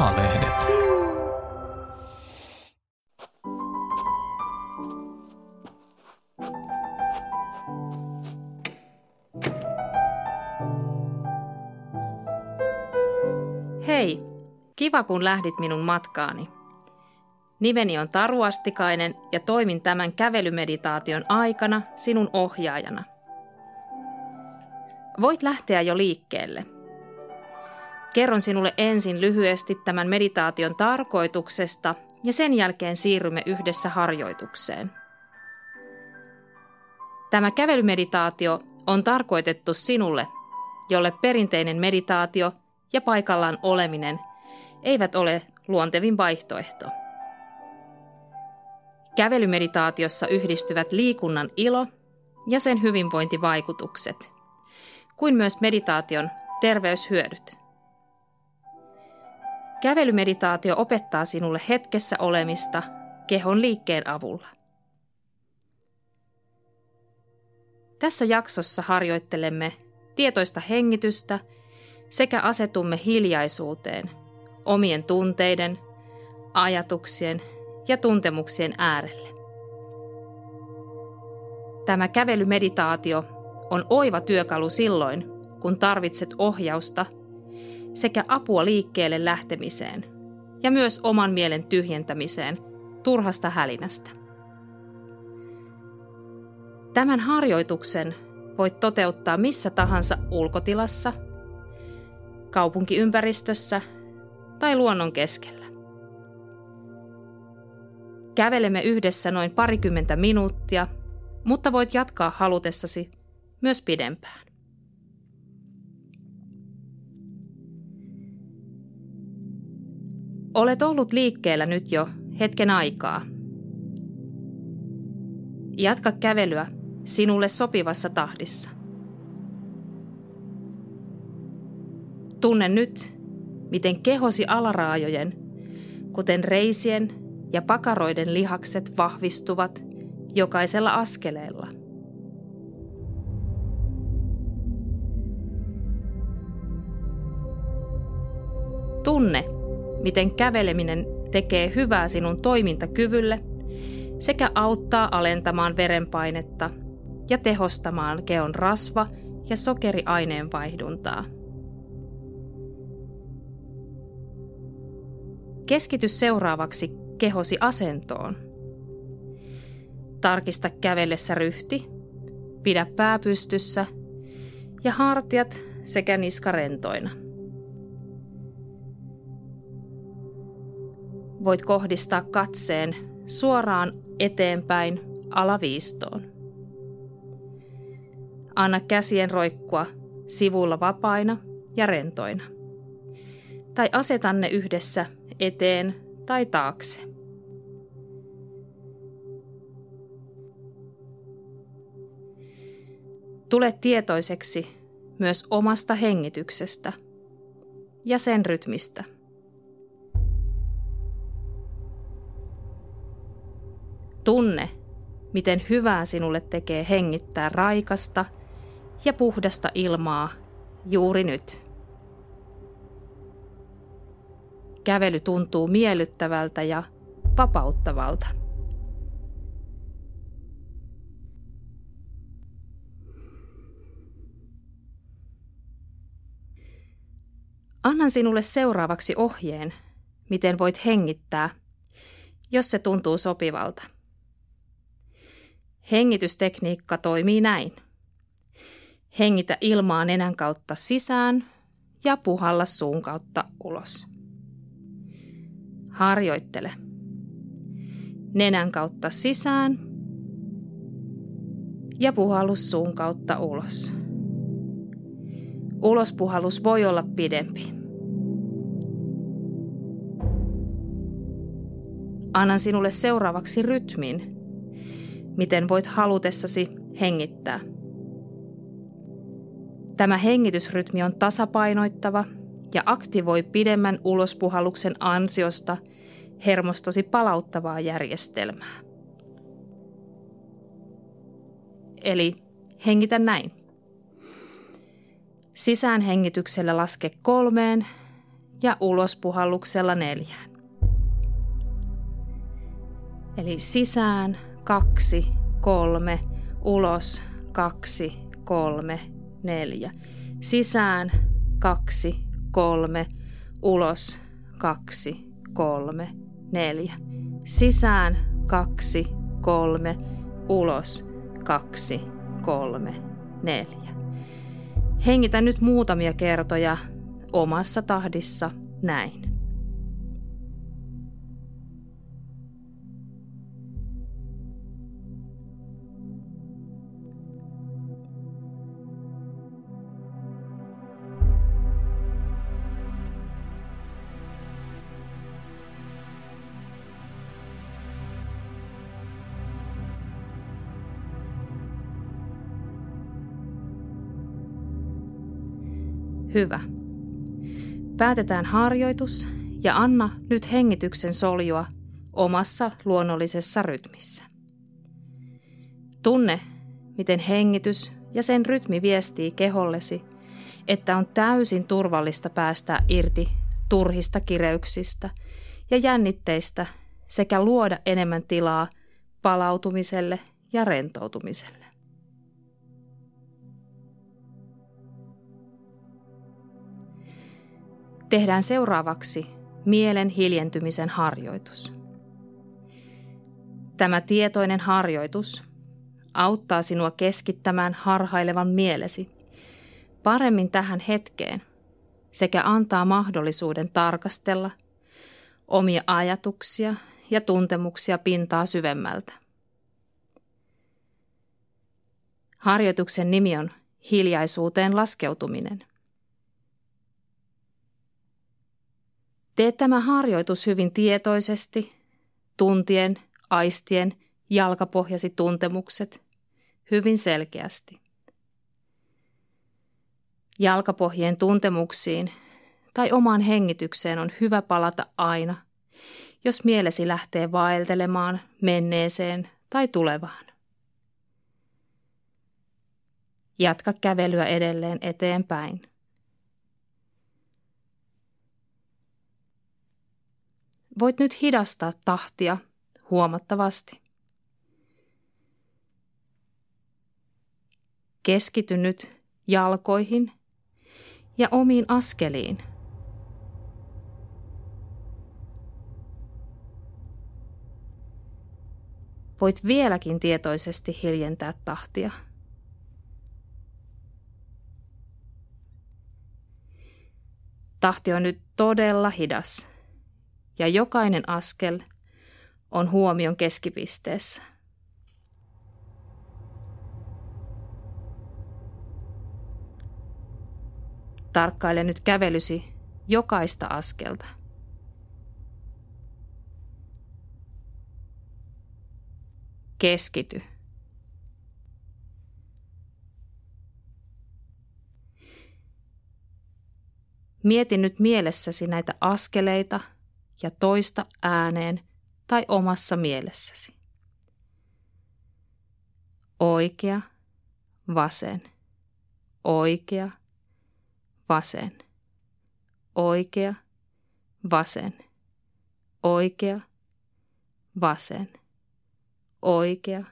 A-lehdet. Hei, kiva kun lähdit minun matkaani. Nimeni on Taru Astikainen ja toimin tämän kävelymeditaation aikana sinun ohjaajana. Voit lähteä jo liikkeelle. Kerron sinulle ensin lyhyesti tämän meditaation tarkoituksesta ja sen jälkeen siirrymme yhdessä harjoitukseen. Tämä kävelymeditaatio on tarkoitettu sinulle, jolle perinteinen meditaatio ja paikallaan oleminen eivät ole luontevin vaihtoehto. Kävelymeditaatiossa yhdistyvät liikunnan ilo ja sen hyvinvointivaikutukset, kuin myös meditaation terveyshyödyt. Kävelymeditaatio opettaa sinulle hetkessä olemista kehon liikkeen avulla. Tässä jaksossa harjoittelemme tietoista hengitystä sekä asetumme hiljaisuuteen omien tunteiden, ajatuksien ja tuntemuksien äärelle. Tämä kävelymeditaatio on oiva työkalu silloin, kun tarvitset ohjausta sekä apua liikkeelle lähtemiseen ja myös oman mielen tyhjentämiseen turhasta hälinästä. Tämän harjoituksen voit toteuttaa missä tahansa ulkotilassa, kaupunkiympäristössä tai luonnon keskellä. Kävelemme yhdessä noin parikymmentä minuuttia, mutta voit jatkaa halutessasi myös pidempään. Olet ollut liikkeellä nyt jo hetken aikaa. Jatka kävelyä sinulle sopivassa tahdissa. Tunne nyt, miten kehosi alaraajojen, kuten reisien ja pakaroiden lihakset vahvistuvat jokaisella askeleella. Tunne, miten käveleminen tekee hyvää sinun toimintakyvylle sekä auttaa alentamaan verenpainetta ja tehostamaan keon rasva- ja sokeriaineenvaihduntaa. Keskity seuraavaksi kehosi asentoon. Tarkista kävellessä ryhti, pidä pää pystyssä ja hartiat sekä niska rentoina. Voit kohdistaa katseen suoraan eteenpäin alaviistoon. Anna käsien roikkua sivulla vapaina ja rentoina. Tai aseta ne yhdessä eteen tai taakse. Tule tietoiseksi myös omasta hengityksestä ja sen rytmistä. Tunne, miten hyvää sinulle tekee hengittää raikasta ja puhdasta ilmaa juuri nyt. Kävely tuntuu miellyttävältä ja vapauttavalta. Annan sinulle seuraavaksi ohjeen, miten voit hengittää, jos se tuntuu sopivalta. Hengitystekniikka toimii näin. Hengitä ilmaa nenän kautta sisään ja puhalla suun kautta ulos. Harjoittele. Nenän kautta sisään ja puhallus suun kautta ulos. Ulospuhallus voi olla pidempi. Annan sinulle seuraavaksi rytmin, miten voit halutessasi hengittää. Tämä hengitysrytmi on tasapainoittava ja aktivoi pidemmän ulospuhalluksen ansiosta hermostosi palauttavaa järjestelmää. Eli hengitä näin. Sisään hengityksellä laske kolmeen ja ulospuhalluksella neljään. Eli sisään kaksi, kolme, ulos kaksi, kolme, neljä. Sisään kaksi, kolme, ulos kaksi, kolme, neljä. Sisään kaksi, kolme, ulos kaksi, kolme, neljä. Hengitä nyt muutamia kertoja omassa tahdissa näin. Hyvä. Päätetään harjoitus ja anna nyt hengityksen soljua omassa luonnollisessa rytmissä. Tunne, miten hengitys ja sen rytmi viestii kehollesi, että on täysin turvallista päästää irti turhista kireyksistä ja jännitteistä sekä luoda enemmän tilaa palautumiselle ja rentoutumiselle. Tehdään seuraavaksi mielen hiljentymisen harjoitus. Tämä tietoinen harjoitus auttaa sinua keskittämään harhailevan mielesi paremmin tähän hetkeen sekä antaa mahdollisuuden tarkastella omia ajatuksia ja tuntemuksia pintaa syvemmältä. Harjoituksen nimi on hiljaisuuteen laskeutuminen. Tee tämä harjoitus hyvin tietoisesti, tuntien, aistien, jalkapohjasi tuntemukset hyvin selkeästi. Jalkapohjien tuntemuksiin tai omaan hengitykseen on hyvä palata aina, jos mielesi lähtee vaeltelemaan menneeseen tai tulevaan. Jatka kävelyä edelleen eteenpäin. Voit nyt hidastaa tahtia huomattavasti. Keskity nyt jalkoihin ja omiin askeliin. Voit vieläkin tietoisesti hiljentää tahtia. Tahti on nyt todella hidas ja jokainen askel on huomion keskipisteessä. Tarkkaile nyt kävelysi jokaista askelta. Keskity. Mieti nyt mielessäsi näitä askeleita – ja toista ääneen tai omassa mielessäsi. Oikea, vasen, oikea, vasen, oikea, vasen, oikea, vasen, oikea,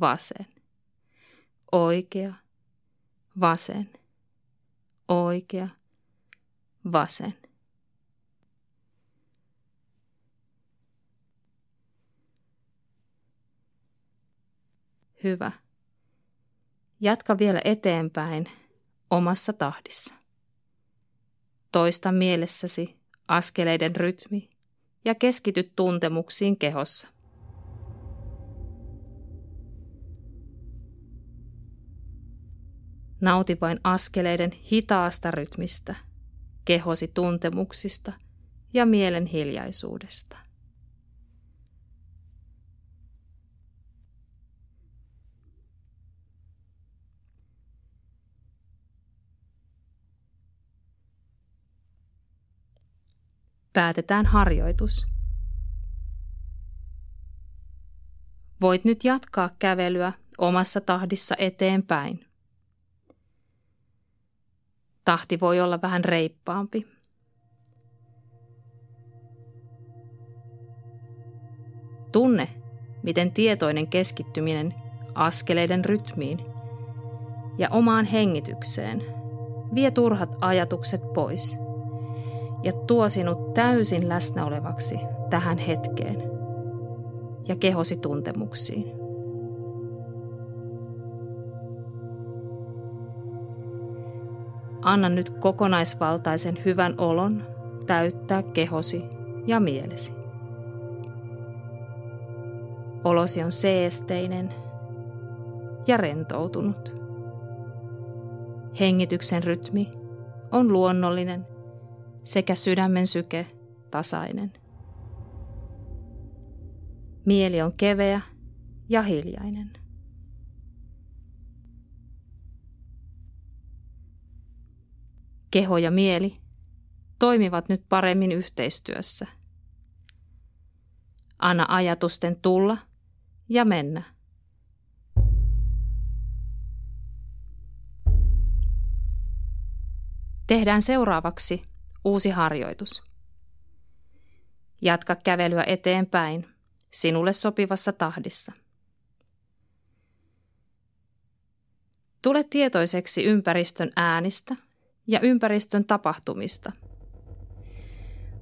vasen, oikea, vasen, oikea, vasen. Hyvä. Jatka vielä eteenpäin omassa tahdissa. Toista mielessäsi askeleiden rytmi ja keskity tuntemuksiin kehossa. Nauti vain askeleiden hitaasta rytmistä, kehosi tuntemuksista ja mielen hiljaisuudesta. päätetään harjoitus. Voit nyt jatkaa kävelyä omassa tahdissa eteenpäin. Tahti voi olla vähän reippaampi. Tunne, miten tietoinen keskittyminen askeleiden rytmiin ja omaan hengitykseen vie turhat ajatukset pois – ja tuo sinut täysin läsnä olevaksi tähän hetkeen ja kehosi tuntemuksiin. Anna nyt kokonaisvaltaisen hyvän olon täyttää kehosi ja mielesi. Olosi on seesteinen ja rentoutunut. Hengityksen rytmi on luonnollinen sekä sydämen syke tasainen. Mieli on keveä ja hiljainen. Keho ja mieli toimivat nyt paremmin yhteistyössä. Anna ajatusten tulla ja mennä. Tehdään seuraavaksi uusi harjoitus. Jatka kävelyä eteenpäin sinulle sopivassa tahdissa. Tule tietoiseksi ympäristön äänistä ja ympäristön tapahtumista.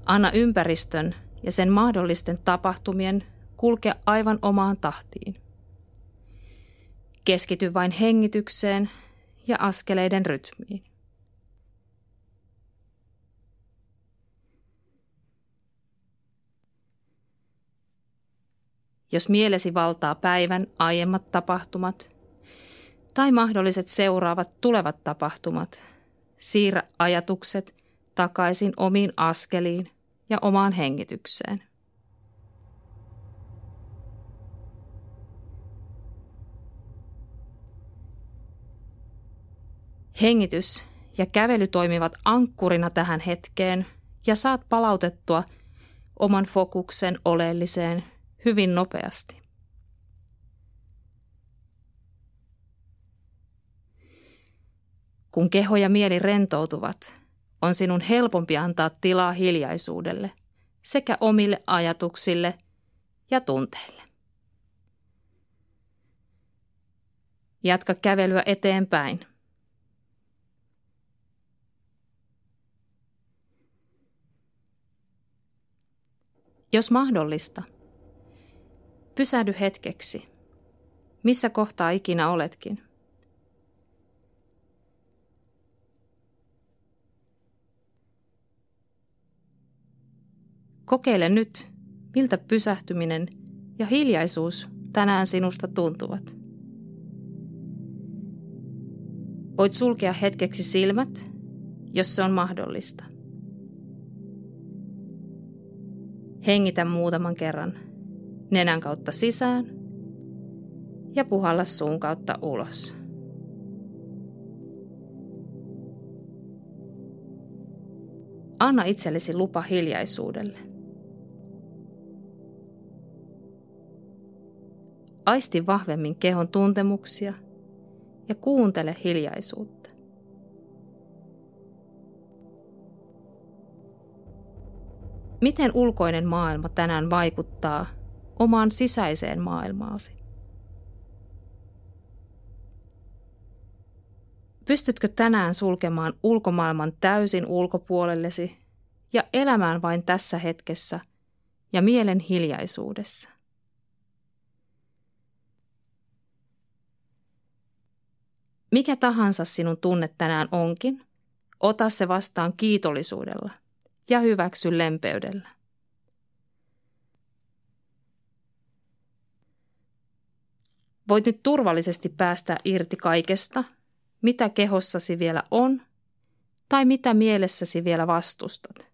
Anna ympäristön ja sen mahdollisten tapahtumien kulkea aivan omaan tahtiin. Keskity vain hengitykseen ja askeleiden rytmiin. Jos mielesi valtaa päivän aiemmat tapahtumat tai mahdolliset seuraavat tulevat tapahtumat, siirrä ajatukset takaisin omiin askeliin ja omaan hengitykseen. Hengitys ja kävely toimivat ankkurina tähän hetkeen ja saat palautettua oman fokuksen oleelliseen hyvin nopeasti. Kun keho ja mieli rentoutuvat, on sinun helpompi antaa tilaa hiljaisuudelle sekä omille ajatuksille ja tunteille. Jatka kävelyä eteenpäin. Jos mahdollista – Pysähdy hetkeksi. Missä kohtaa ikinä oletkin. Kokeile nyt, miltä pysähtyminen ja hiljaisuus tänään sinusta tuntuvat. Voit sulkea hetkeksi silmät, jos se on mahdollista. Hengitä muutaman kerran nenän kautta sisään ja puhalla suun kautta ulos. Anna itsellesi lupa hiljaisuudelle. Aisti vahvemmin kehon tuntemuksia ja kuuntele hiljaisuutta. Miten ulkoinen maailma tänään vaikuttaa omaan sisäiseen maailmaasi. Pystytkö tänään sulkemaan ulkomaailman täysin ulkopuolellesi ja elämään vain tässä hetkessä ja mielen hiljaisuudessa? Mikä tahansa sinun tunne tänään onkin, ota se vastaan kiitollisuudella ja hyväksy lempeydellä. Voit nyt turvallisesti päästä irti kaikesta, mitä kehossasi vielä on tai mitä mielessäsi vielä vastustat.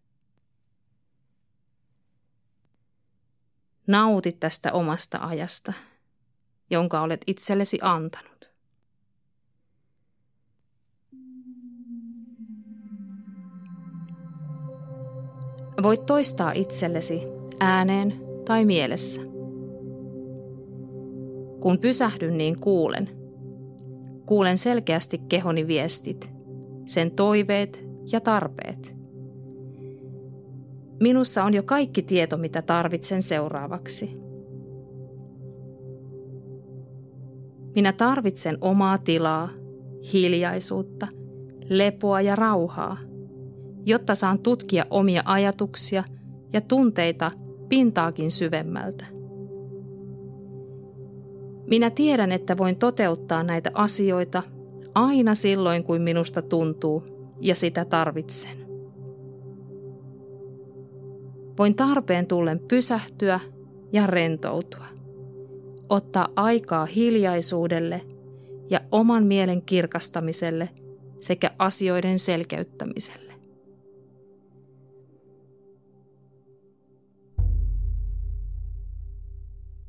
Nauti tästä omasta ajasta, jonka olet itsellesi antanut. Voit toistaa itsellesi ääneen tai mielessä. Kun pysähdyn, niin kuulen. Kuulen selkeästi kehoni viestit, sen toiveet ja tarpeet. Minussa on jo kaikki tieto, mitä tarvitsen seuraavaksi. Minä tarvitsen omaa tilaa, hiljaisuutta, lepoa ja rauhaa, jotta saan tutkia omia ajatuksia ja tunteita pintaakin syvemmältä. Minä tiedän, että voin toteuttaa näitä asioita aina silloin, kun minusta tuntuu ja sitä tarvitsen. Voin tarpeen tullen pysähtyä ja rentoutua. Ottaa aikaa hiljaisuudelle ja oman mielen kirkastamiselle sekä asioiden selkeyttämiselle.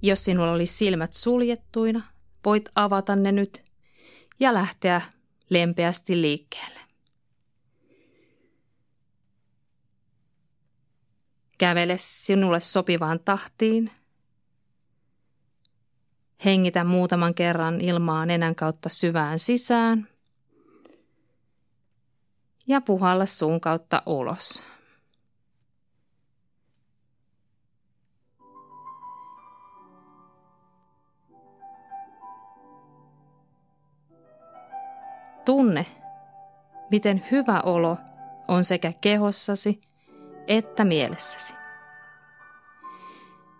Jos sinulla olisi silmät suljettuina, voit avata ne nyt ja lähteä lempeästi liikkeelle. Kävele sinulle sopivaan tahtiin. Hengitä muutaman kerran ilmaa nenän kautta syvään sisään. Ja puhalla suun kautta ulos. Tunne, miten hyvä olo on sekä kehossasi että mielessäsi.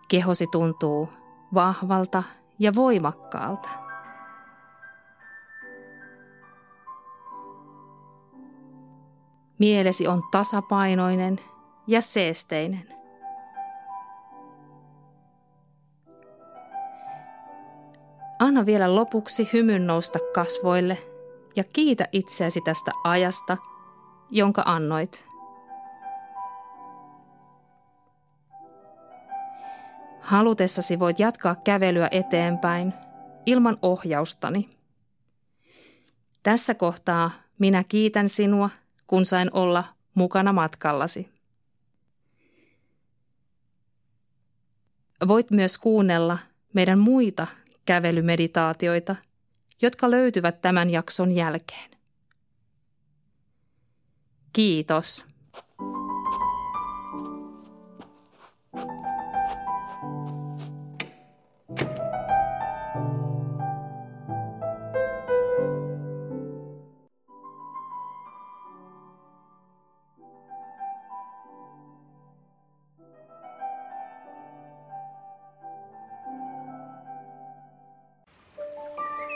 Kehosi tuntuu vahvalta ja voimakkaalta. Mielesi on tasapainoinen ja seesteinen. Anna vielä lopuksi hymyn nousta kasvoille – ja kiitä itseäsi tästä ajasta, jonka annoit. Halutessasi voit jatkaa kävelyä eteenpäin ilman ohjaustani. Tässä kohtaa minä kiitän sinua, kun sain olla mukana matkallasi. Voit myös kuunnella meidän muita kävelymeditaatioita – jotka löytyvät tämän jakson jälkeen. Kiitos.